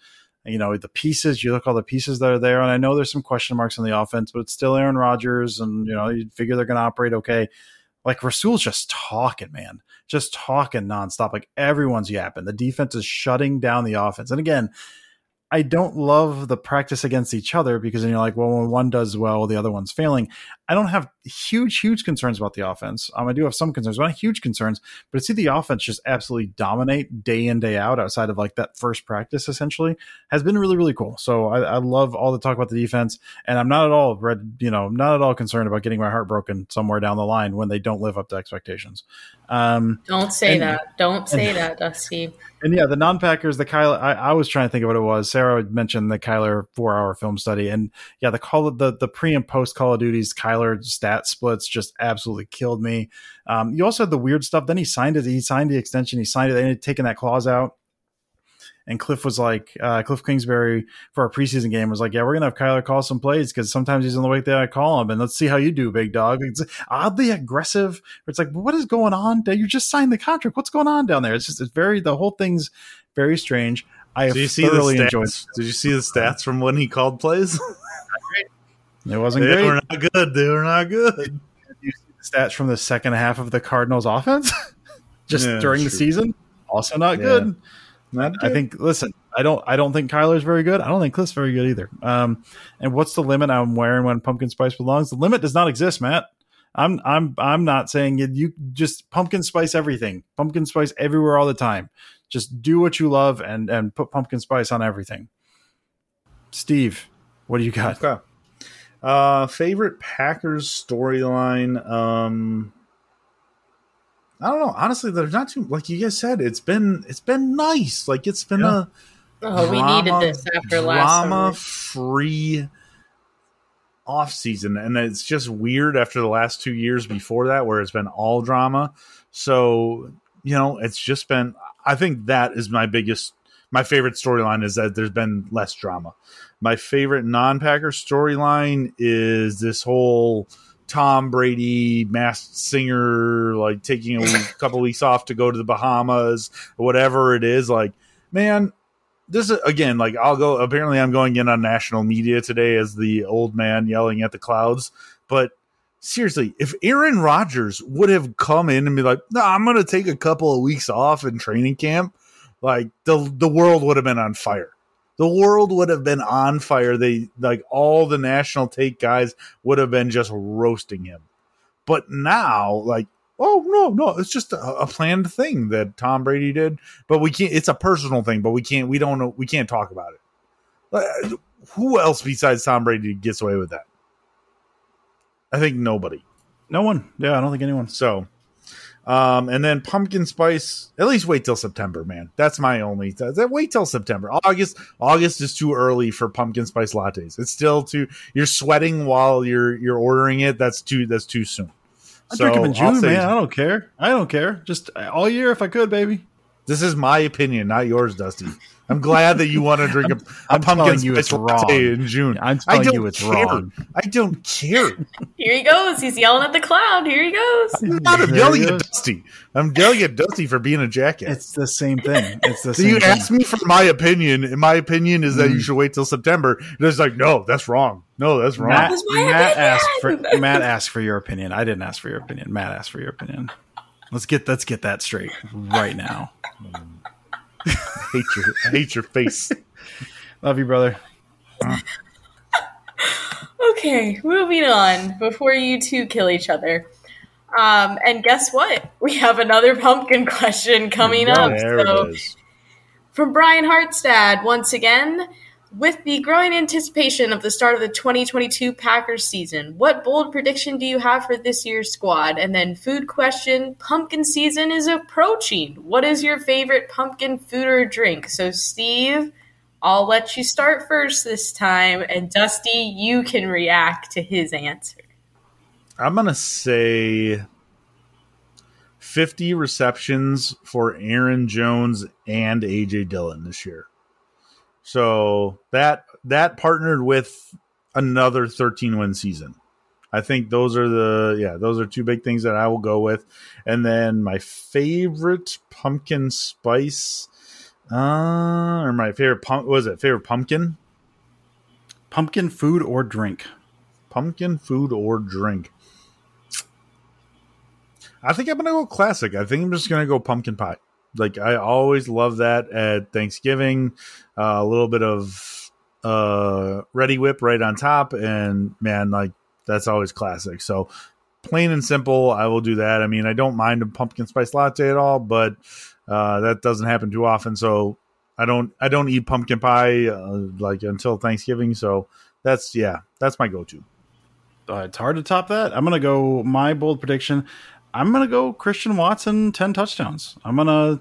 You know the pieces. You look all the pieces that are there, and I know there's some question marks on the offense, but it's still Aaron Rodgers, and you know you figure they're going to operate okay. Like Rasul's just talking, man, just talking nonstop. Like everyone's yapping. The defense is shutting down the offense, and again I don't love the practice against each other because then you're like, well, when one does well, the other one's failing. I don't have huge, huge concerns about the offense. Um, I do have some concerns, but not huge concerns. But to see the offense just absolutely dominate day in, day out, outside of like that first practice, essentially, has been really, really cool. So I, I love all the talk about the defense, and I'm not at all red, you know, not at all concerned about getting my heart broken somewhere down the line when they don't live up to expectations. Um, Don't say and- that. Don't say that, Dusty. and yeah, the non-Packers, the Kyler. I, I was trying to think of what it was. Sarah mentioned the Kyler four-hour film study, and yeah, the call the the pre and post Call of Duty's Kyler stat splits just absolutely killed me. Um, you also had the weird stuff. Then he signed it. He signed the extension. He signed it. They had taken that clause out. And Cliff was like, uh, Cliff Kingsbury for our preseason game was like, yeah, we're gonna have Kyler call some plays because sometimes he's on the way that I call him, and let's see how you do, big dog. It's oddly aggressive. It's like, what is going on? You just signed the contract. What's going on down there? It's just, it's very, the whole thing's very strange. I have Did you see the thoroughly stats? enjoyed. Did you see the stats from when he called plays? It wasn't good. they great. were not good. They were not good. you see the stats from the second half of the Cardinals offense just Yeah, during the true. season. Also not Yeah. good. Not I think. Listen, I don't. I don't think Kyler's very good. I don't think Cliff's very good either. Um, and what's the limit I'm wearing when pumpkin spice belongs? The limit does not exist, Matt. I'm. I'm. I'm not saying you, you just pumpkin spice everything. Pumpkin spice everywhere all the time. Just do what you love and and put pumpkin spice on everything. Steve, what do you got? Okay. Uh, favorite Packers storyline. Um, I don't know. Honestly, there's not too like you guys said. It's been it's been nice. Like it's been Yeah. a Oh, we drama- needed this after last drama summer. free off season, and it's just weird after the last two years before that, where it's been all drama. So you know, it's just been. I think that is my biggest, my favorite storyline is that there's been less drama. My favorite non-Packer storyline is this whole Tom Brady masked singer like taking a week, couple weeks off to go to the Bahamas, whatever it is. Like, man, this is again like I'll go. Apparently, I'm going in on national media today as the old man yelling at the clouds. But seriously, if Aaron Rodgers would have come in and be like, "No, I'm going to take a couple of weeks off in training camp," like the the world would have been on fire. The world would have been on fire. They like all the national take guys would have been just roasting him. But now, like, oh no, no, it's just a, a planned thing that Tom Brady did. But we can't. It's a personal thing. But we can't. We don't know. We can't talk about it. Uh, who else besides Tom Brady gets away with that? I think nobody. No one. Yeah, I don't think anyone. So, um, and then pumpkin spice. At least wait till September, man. That's my only. That, wait till September. August. August is too early for pumpkin spice lattes. It's still too. You're sweating while you're you're ordering it. That's too. That's too soon. I drink them in June, man. I don't care. I don't care. Just all year if I could, baby. This is my opinion, not yours, Dusty. I'm glad that you want to drink a, a I'm pumpkin you it's latte wrong. in June. I'm I telling don't you it's care. wrong. I don't care. Here he goes. He's yelling at the cloud. Here he goes. I'm not There yelling at. Dusty. I'm yelling at Dusty for being a jackass. It's the same thing. It's the same thing. So same you thing. asked me for my opinion, and my opinion is that you Mm. should wait till September. And it's like, no, that's wrong. No, that's wrong. Matt, was my Matt asked for Matt asked for your opinion. I didn't ask for your opinion. Matt asked for your opinion. Let's get let's get that straight right now. I hate your, I hate your face. Love you, brother. Okay, moving on before you two kill each other. Um, and guess what? We have another pumpkin question coming up. There So, it is. from Brian Hartstad, once again, with the growing anticipation of the start of the 2022 Packers season, what bold prediction do you have for this year's squad? And then, food question pumpkin season is approaching. What is your favorite pumpkin food or drink? So, Steve, I'll let you start first this time, and Dusty, you can react to his answer. I'm gonna say 50 receptions for Aaron Jones and AJ Dillon this year. So that that partnered with another 13 win season. I think those are the yeah, those are two big things that I will go with. And then my favorite pumpkin spice uh or my favorite pump was it favorite pumpkin? Pumpkin food or drink? Pumpkin food or drink. I think I'm gonna go classic. I think I'm just gonna go pumpkin pie. Like I always love that at Thanksgiving. Uh, a little bit of uh, Reddi-wip right on top, and man, like that's always classic. So plain and simple, I will do that. I mean, I don't mind a pumpkin spice latte at all, but uh, that doesn't happen too often. So I don't I don't eat pumpkin pie uh, like until Thanksgiving. So that's yeah, that's my go-to. Uh, it's hard to top that. I'm gonna go my bold prediction. I'm gonna go Christian Watson, ten touchdowns. I'm gonna.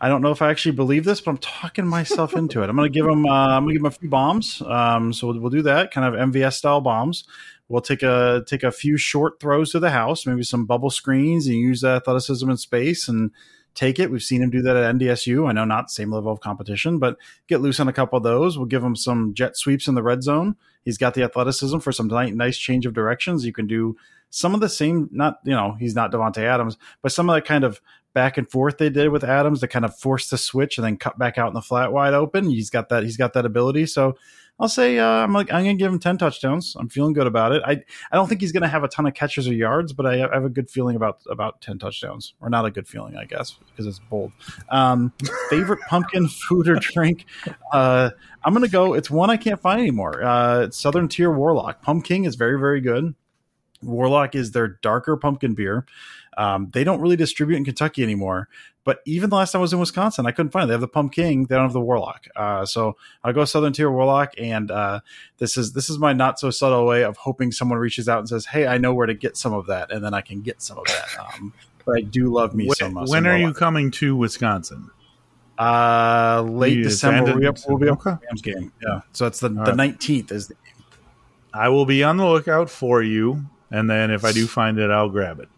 I don't know if I actually believe this, but I'm talking myself into it. I'm gonna give him. Uh, I'm gonna give him a few bombs. Um, so we'll, we'll do that, kind of MVS style bombs. We'll take a take a few short throws to the house, maybe some bubble screens, and use that athleticism in space and take it. We've seen him do that at NDSU. I know not same level of competition, but get loose on a couple of those. We'll give him some jet sweeps in the red zone. He's got the athleticism for some nice change of directions. You can do some of the same, not, you know, he's not Davante Adams, but some of that kind of back and forth they did with Adams to kind of force the switch and then cut back out in the flat wide open. He's got that, he's got that ability. So I'll say uh, I'm like I'm gonna give him ten touchdowns. I'm feeling good about it. I I don't think he's gonna have a ton of catches or yards, but I have a good feeling about about ten touchdowns, or not a good feeling, I guess, because it's bold. Um, favorite pumpkin food or drink? Uh, I'm gonna go. It's one I can't find anymore. Uh, Southern Tier Warlock Pumpkin is very very good. Warlock is their darker pumpkin beer. Um, they don't really distribute in Kentucky anymore. But even the last time I was in Wisconsin, I couldn't find it. They have the Pumpkin, King, they don't have the Warlock. Uh, so I'll go Southern Tier Warlock, and uh, this is this is my not so subtle way of hoping someone reaches out and says, "Hey, I know where to get some of that," and then I can get some of that. Um, but I do love me when, some. Uh, when some are Warlock. you coming to Wisconsin? Uh, late December. We'll be up, abandoned- we'll up Okay. Rams game. Yeah, so it's the the right. nineteenth is the I will be on the lookout for you, and then if I do find it, I'll grab it.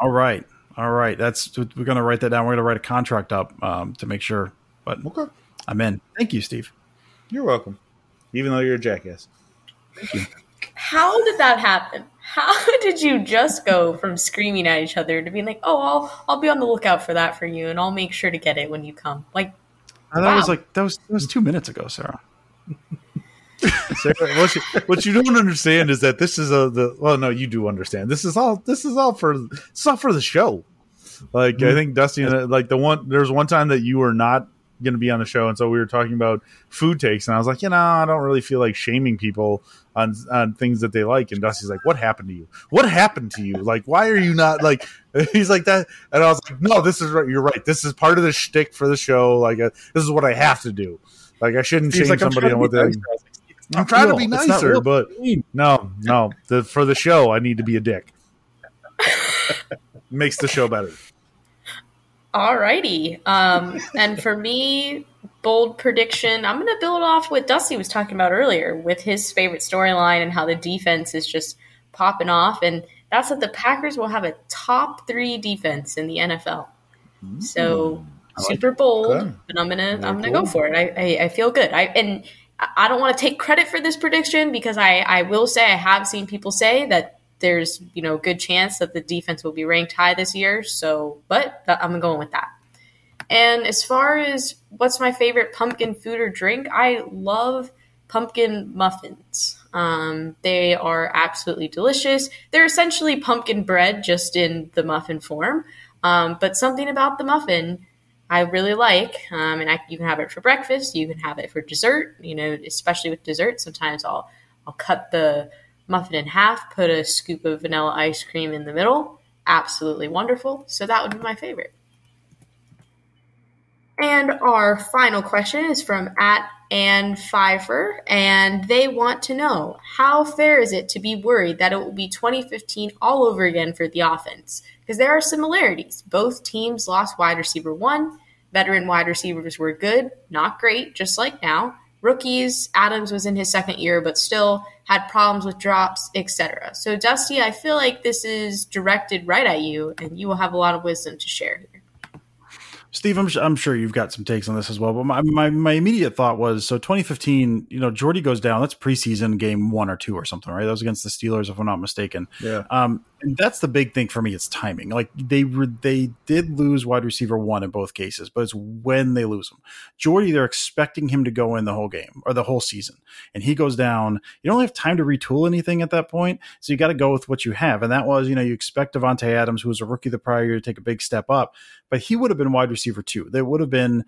All right. All right. That's we're going to write that down. We're going to write a contract up um, to make sure. But Okay, I'm in. Thank you, Steve. you're welcome. Even though you're a jackass. Thank you. How did that happen? How did you just go from screaming at each other to being like, "Oh, I'll I'll be on the lookout for that for you, and I'll make sure to get it when you come"? Like, Uh, That was like that was that was two minutes ago, Sarah. Sarah, what, you, what you don't understand is that this is a the well no you do understand. This is all this is all for it's all for the show. Like Mm-hmm. i think dusty and like the one there's one time that you were not going to be on the show and so we were talking about food takes and i was like you know i don't really feel like shaming people on on things that they like. And dusty's like what happened to you? What happened to you? Like why are you not like he's like that. And i was like no this is right you're right. This is part of the shtick for the show. Like uh, this is what i have to do. Like i shouldn't He's shame like, somebody on what they nice. I was like, "It's I'm not trying to real. be It's not nicer, real." but no, no. The, for the show, I need to be a dick. Makes the show better. alrighty. Um, and for me, bold prediction. I'm going to build off what Dusty was talking about earlier with his favorite storyline and how the defense is just popping off, and that's that the Packers will have a top three defense in the NFL. So super bold, Okay. but I'm gonna I'm gonna cool. go for it. I, I, I feel good. I and I don't want to take credit for this prediction because I I will say I have seen people say that there's you know a good chance that the defense will be ranked high this year. So, but I'm going with that. And as far as what's my favorite pumpkin food or drink, I love pumpkin muffins. Um, they are absolutely delicious. They're essentially pumpkin bread, just in the muffin form. Um, but something about the muffin I really like, um, and I, you can have it for breakfast. You can have it for dessert. You know, especially with dessert, sometimes I'll I'll cut the muffin in half, put a scoop of vanilla ice cream in the middle. Absolutely wonderful. So that would be my favorite. And our final question is from at Ann Pfeiffer, and they want to know how fair is it to be worried that it will be 2015 all over again for the offense? Because there are similarities. Both teams lost wide receiver one. Veteran wide receivers were good, not great, just like now. Rookies, Adams was in his second year, but still had problems with drops, etc. So, Dusty, I feel like this is directed right at you, and you will have a lot of wisdom to share here. Steve, I'm, su- I'm sure you've got some takes on this as well. But my, my, my immediate thought was so 2015, you know, Jordy goes down. That's preseason game one or two or something, right? That was against the Steelers, if I'm not mistaken. Yeah. Um, and that's the big thing for me. It's timing. Like they were, they did lose wide receiver one in both cases, but it's when they lose him. Jordy, they're expecting him to go in the whole game or the whole season, and he goes down. You don't have time to retool anything at that point, so you got to go with what you have. And that was, you know, you expect Davante Adams, who was a rookie the prior year, to take a big step up, but he would have been wide receiver two. There would have been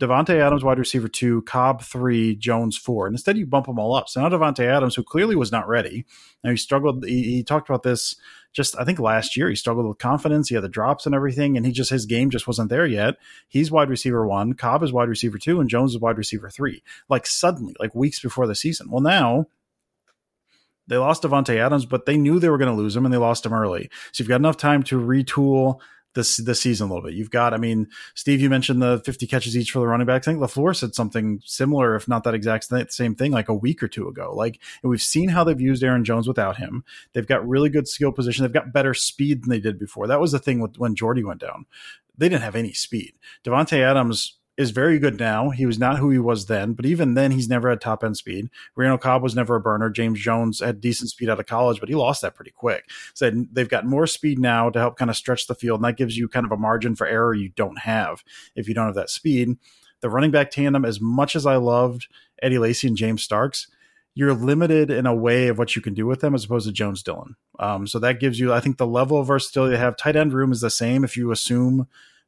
Davante Adams wide receiver two, Cobb three, Jones four, and instead you bump them all up. So now Davante Adams, who clearly was not ready, now he struggled. He, he, talked about this just I think last year. He struggled with confidence. He had the drops and everything, and he just his game just wasn't there yet. He's wide receiver one, Cobb is wide receiver two, and Jones is wide receiver three. Like suddenly, like weeks before the season. Well, now they lost Davante Adams, but they knew they were going to lose him, and they lost him early. So you've got enough time to retool this this season a little bit. You've got, I mean, Steve, you mentioned the 50 catches each for the running backs. I think LaFleur said something similar, if not that exact same thing, like a week or two ago. Like, and we've seen how they've used Aaron Jones without him. They've got really good skill position. They've got better speed than they did before. That was the thing with when Jordy went down. They didn't have any speed. Davante Adams is very good now. He was not who he was then, but even then, he's never had top end speed. Randall Cobb was never a burner. James Jones had decent speed out of college, but he lost that pretty quick. So they've got more speed now to help kind of stretch the field, and that gives you kind of a margin for error you don't have if you don't have that speed. The running back tandem, as much as I loved Eddie Lacy and James Starks, you're limited in a way of what you can do with them as opposed to Jones Dillon. Um, so that gives you, I think, the level of versatility they have. Tight end room is the same if you assume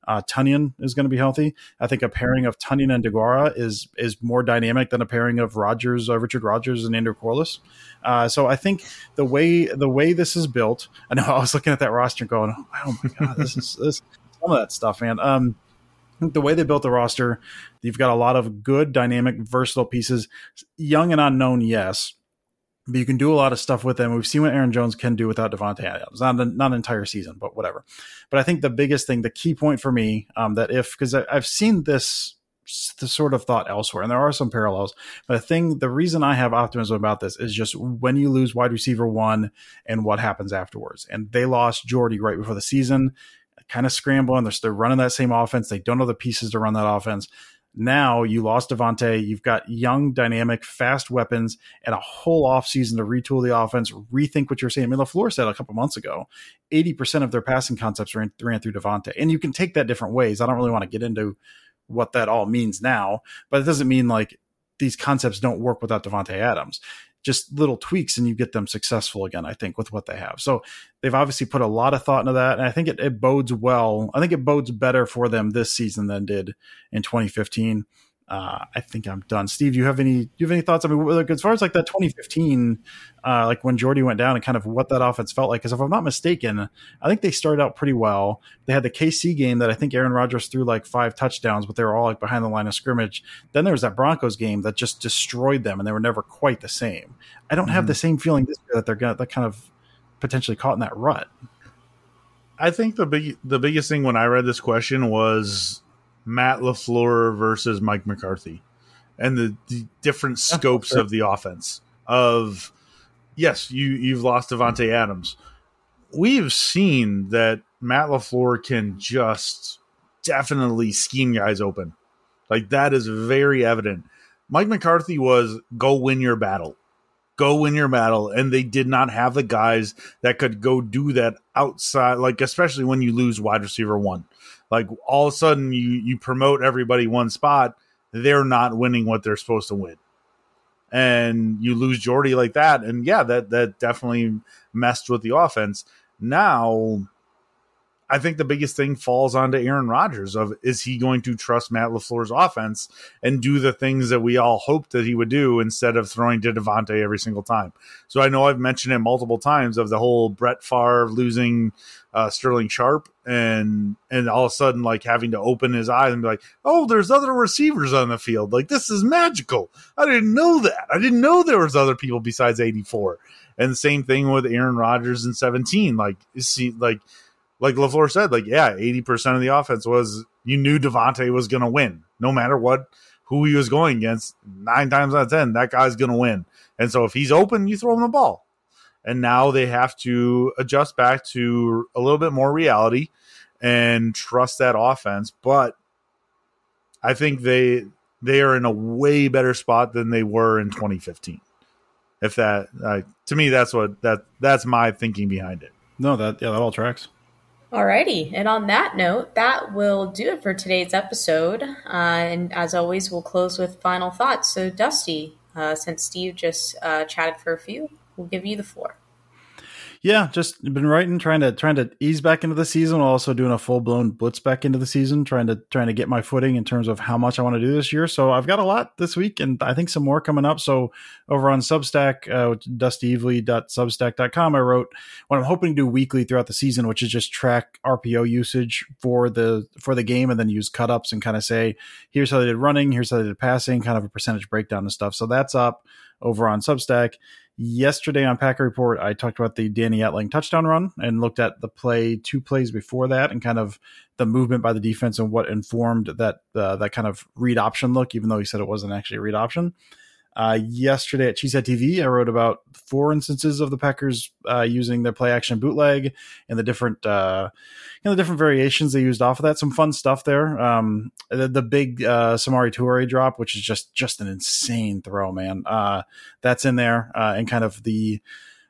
uh, Tonyan is going to be healthy. I think a pairing of Tonyan and Deguara is is more dynamic than a pairing of Rodgers, uh, Richard Rodgers, and Andrew Quarless. Uh, so I think the way the way this is built, I know I was looking at that roster going, oh my god, this is this some of that stuff, man. Um, the way they built the roster, you've got a lot of good, dynamic, versatile pieces. Young and unknown, yes, but you can do a lot of stuff with them. We've seen what Aaron Jones can do without Davante Adams. Not not an entire season, but whatever. But I think the biggest thing, the key point for me, um, that if because I've seen this the sort of thought elsewhere, and there are some parallels. But the thing, the reason I have optimism about this is just when you lose wide receiver one and what happens afterwards. And they lost Jordy right before the season, kind of scrambling. They're, they're running that same offense. They don't know the pieces to run that offense. Now you lost Davante. You've got young, dynamic, fast weapons and a whole offseason to retool the offense, rethink what you're saying. I mean, LaFleur said a couple months ago 80% of their passing concepts ran, ran through Davante. And you can take that different ways. I don't really want to get into what that all means now, but it doesn't mean like these concepts don't work without Davante Adams just little tweaks and you get them successful again, I think, with what they have. So they've obviously put a lot of thought into that. And I think it, it bodes well. I think it bodes better for them this season than did in 2015 uh, I think I'm done. Steve, you have any? Do you have any thoughts? I mean, like, as far as like that 2015, uh, like when Jordy went down and kind of what that offense felt like. Because if I'm not mistaken, I think they started out pretty well. They had the KC game that I think Aaron Rodgers threw like five touchdowns, but they were all like behind the line of scrimmage. Then there was that Broncos game that just destroyed them, and they were never quite the same. I don't mm-hmm. have the same feeling this year that they're gonna that kind of potentially caught in that rut. I think the big the biggest thing when I read this question was Matt LaFleur versus Mike McCarthy and the, the different scopes of the offense. Of yes, you you've lost Davante Adams. We've seen that Matt LaFleur can just definitely scheme guys open. Like that is very evident. Mike McCarthy was go win your battle. Go win your battle. And they did not have the guys that could go do that outside, like especially when you lose wide receiver one like all of a sudden you you promote everybody one spot, they're not winning what they're supposed to win. And you lose Jordy like that, and yeah, that that definitely messed with the offense. Now I think the biggest thing falls onto Aaron Rodgers of is he going to trust Matt LaFleur's offense and do the things that we all hoped that he would do instead of throwing to Davante every single time. So I know I've mentioned it multiple times of the whole Brett Favre losing uh, Sterling Sharpe and and all of a sudden like having to open his eyes and be like, oh, there's other receivers on the field. Like this is magical. I didn't know that. I didn't know there was other people besides 84. And the same thing with Aaron Rodgers in 17. Like, see, like like LaFleur said, like, yeah, 80% of the offense was you knew Davante was going to win no matter what, who he was going against. Nine times out of 10, that guy's going to win. And so if he's open, you throw him the ball. And now they have to adjust back to a little bit more reality and trust that offense. But I think they they are in a way better spot than they were in 2015. If that, uh, to me, that's what that that's my thinking behind it. No, that yeah, that all tracks. Alrighty, and on that note, that will do it for today's episode. Uh, and as always, we'll close with final thoughts. So, Dusty, uh, since Steve just uh, chatted for a few, we'll give you the floor. Yeah, just been writing, trying to trying to ease back into the season, while also doing a full blown blitz back into the season, trying to trying to get my footing in terms of how much I want to do this year. So I've got a lot this week, and I think some more coming up. So over on Substack, uh, dustyevely.substack.com, I wrote what I'm hoping to do weekly throughout the season, which is just track RPO usage for the for the game, and then use cut ups and kind of say, here's how they did running, here's how they did passing, kind of a percentage breakdown and stuff. So that's up over on Substack yesterday on Packer Report, I talked about the Danny Etling touchdown run and looked at the play, two plays before that, and kind of the movement by the defense and what informed that uh, that kind of read option look, even though he said it wasn't actually a read option. Uh, yesterday at Cheesehead TV, I wrote about four instances of the Packers uh, using their play action bootleg and the different, uh, you know, the different variations they used off of that. Some fun stuff there. Um, the, the big uh, Samori Toure drop, which is just just an insane throw, man. Uh, that's in there, uh, and kind of the,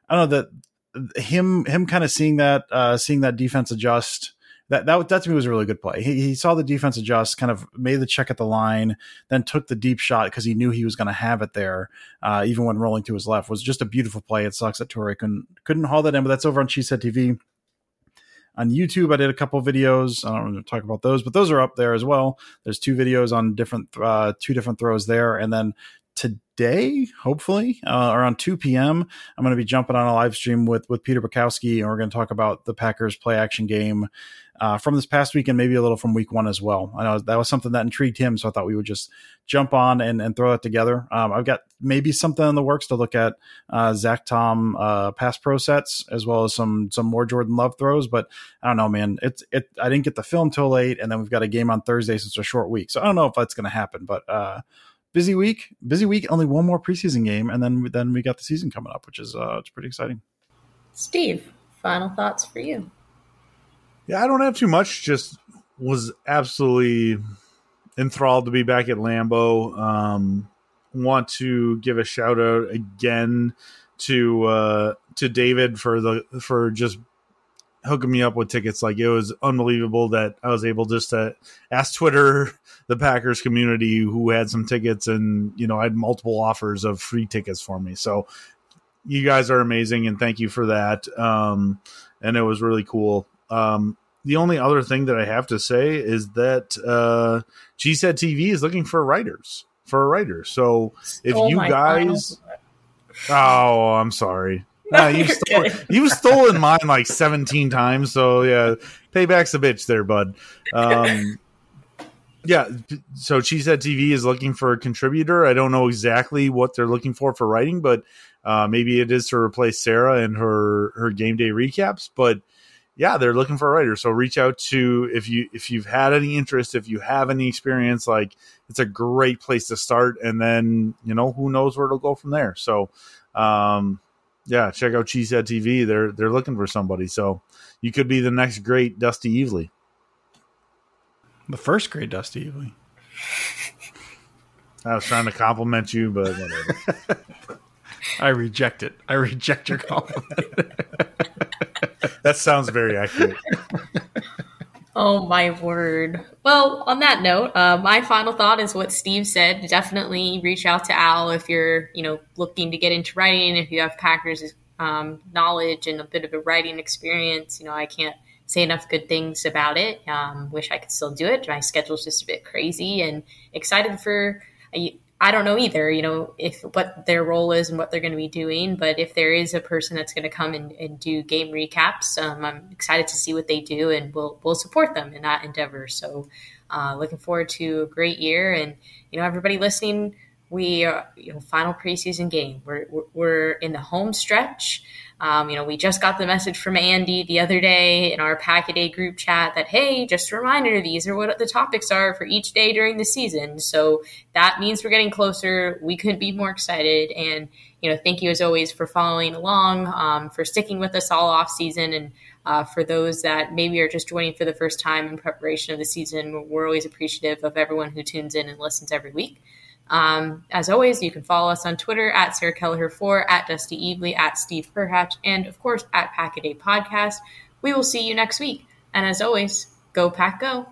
I don't know that him him kind of seeing that uh, seeing that defense adjust that that that to me was a really good play. He, he saw the defense adjust, kind of made the check at the line, then took the deep shot because he knew he was going to have it there, uh, even when rolling to his left. Was just a beautiful play. It sucks that Toure couldn't couldn't haul that in, but that's over on Cheesehead TV. On YouTube, I did a couple videos. I don't want to talk about those, but those are up there as well. There's two videos on different, uh, two different throws there, and then today, hopefully, uh, around 2 p.m. I'm going to be jumping on a live stream with with Peter Bukowski, and we're going to talk about the Packers play action game uh, from this past week and maybe a little from week one as well. I know that was something that intrigued him, so I thought we would just jump on and, and throw that together. Um, I've got maybe something in the works to look at uh, Zach Tom uh, pass pro sets as well as some some more Jordan Love throws, but I don't know, man. It's it. I didn't get the film till late, and then we've got a game on Thursday, so it's a short week. So I don't know if that's going to happen, but uh, busy week, busy week. Only one more preseason game, and then then we got the season coming up, which is uh, it's pretty exciting. Steve, final thoughts for you. Yeah, I don't have too much. Just was absolutely enthralled to be back at Lambeau. Um, want to give a shout out again to uh, to David for the for just hooking me up with tickets. Like it was unbelievable that I was able just to ask Twitter, the Packers community, who had some tickets, and you know I had multiple offers of free tickets for me. So you guys are amazing, and thank you for that. Um, and it was really cool. Um, the only other thing that I have to say is that uh, Cheesehead TV is looking for writers for a writer. So if Stole you guys, final- oh, I'm sorry. You've, You're stolen, good. you've stolen mine like 17 times. So yeah, payback's a bitch there, bud. Um, yeah. So Cheesehead TV is looking for a contributor. I don't know exactly what they're looking for for writing, but uh, maybe it is to replace Sarah and her her game day recaps. But yeah, they're looking for a writer. So reach out to if you if you've had any interest, if you have any experience, like it's a great place to start. And then you know who knows where it'll go from there. So um, yeah, check out Cheesehead TV. They're they're looking for somebody. So you could be the next great Dusty Evely. The first great Dusty Evely. I was trying to compliment you, but whatever. I reject it. I reject your compliment. that sounds very accurate. Oh my word. Well, on that note, uh, my final thought is what Steve said. Definitely reach out to Al if you're, you know, looking to get into writing. If you have Packers um, knowledge and a bit of a writing experience, you know, I can't say enough good things about it. Um, wish I could still do it. My schedule's just a bit crazy and excited for. I, I don't know either, you know, if what their role is and what they're going to be doing. But if there is a person that's going to come and, and do game recaps, um, I'm excited to see what they do, and we'll we'll support them in that endeavor. So, uh, looking forward to a great year, and you know, everybody listening, we are you know final preseason game. We're we're, we're in the home stretch. Um, you know, we just got the message from Andy the other day in our Pack a Day group chat that, hey, just a reminder, these are what the topics are for each day during the season. So that means we're getting closer. We couldn't be more excited. And, you know, thank you as always for following along, um, for sticking with us all off season. And uh, for those that maybe are just joining for the first time in preparation of the season, we're always appreciative of everyone who tunes in and listens every week. Um, as always, you can follow us on Twitter at Sarah Kelleher4, at Dusty Evely, at Steve Perhatch, and of course at Pack a Podcast. We will see you next week. And as always, go pack go.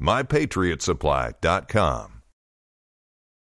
MyPatriotSupply.com.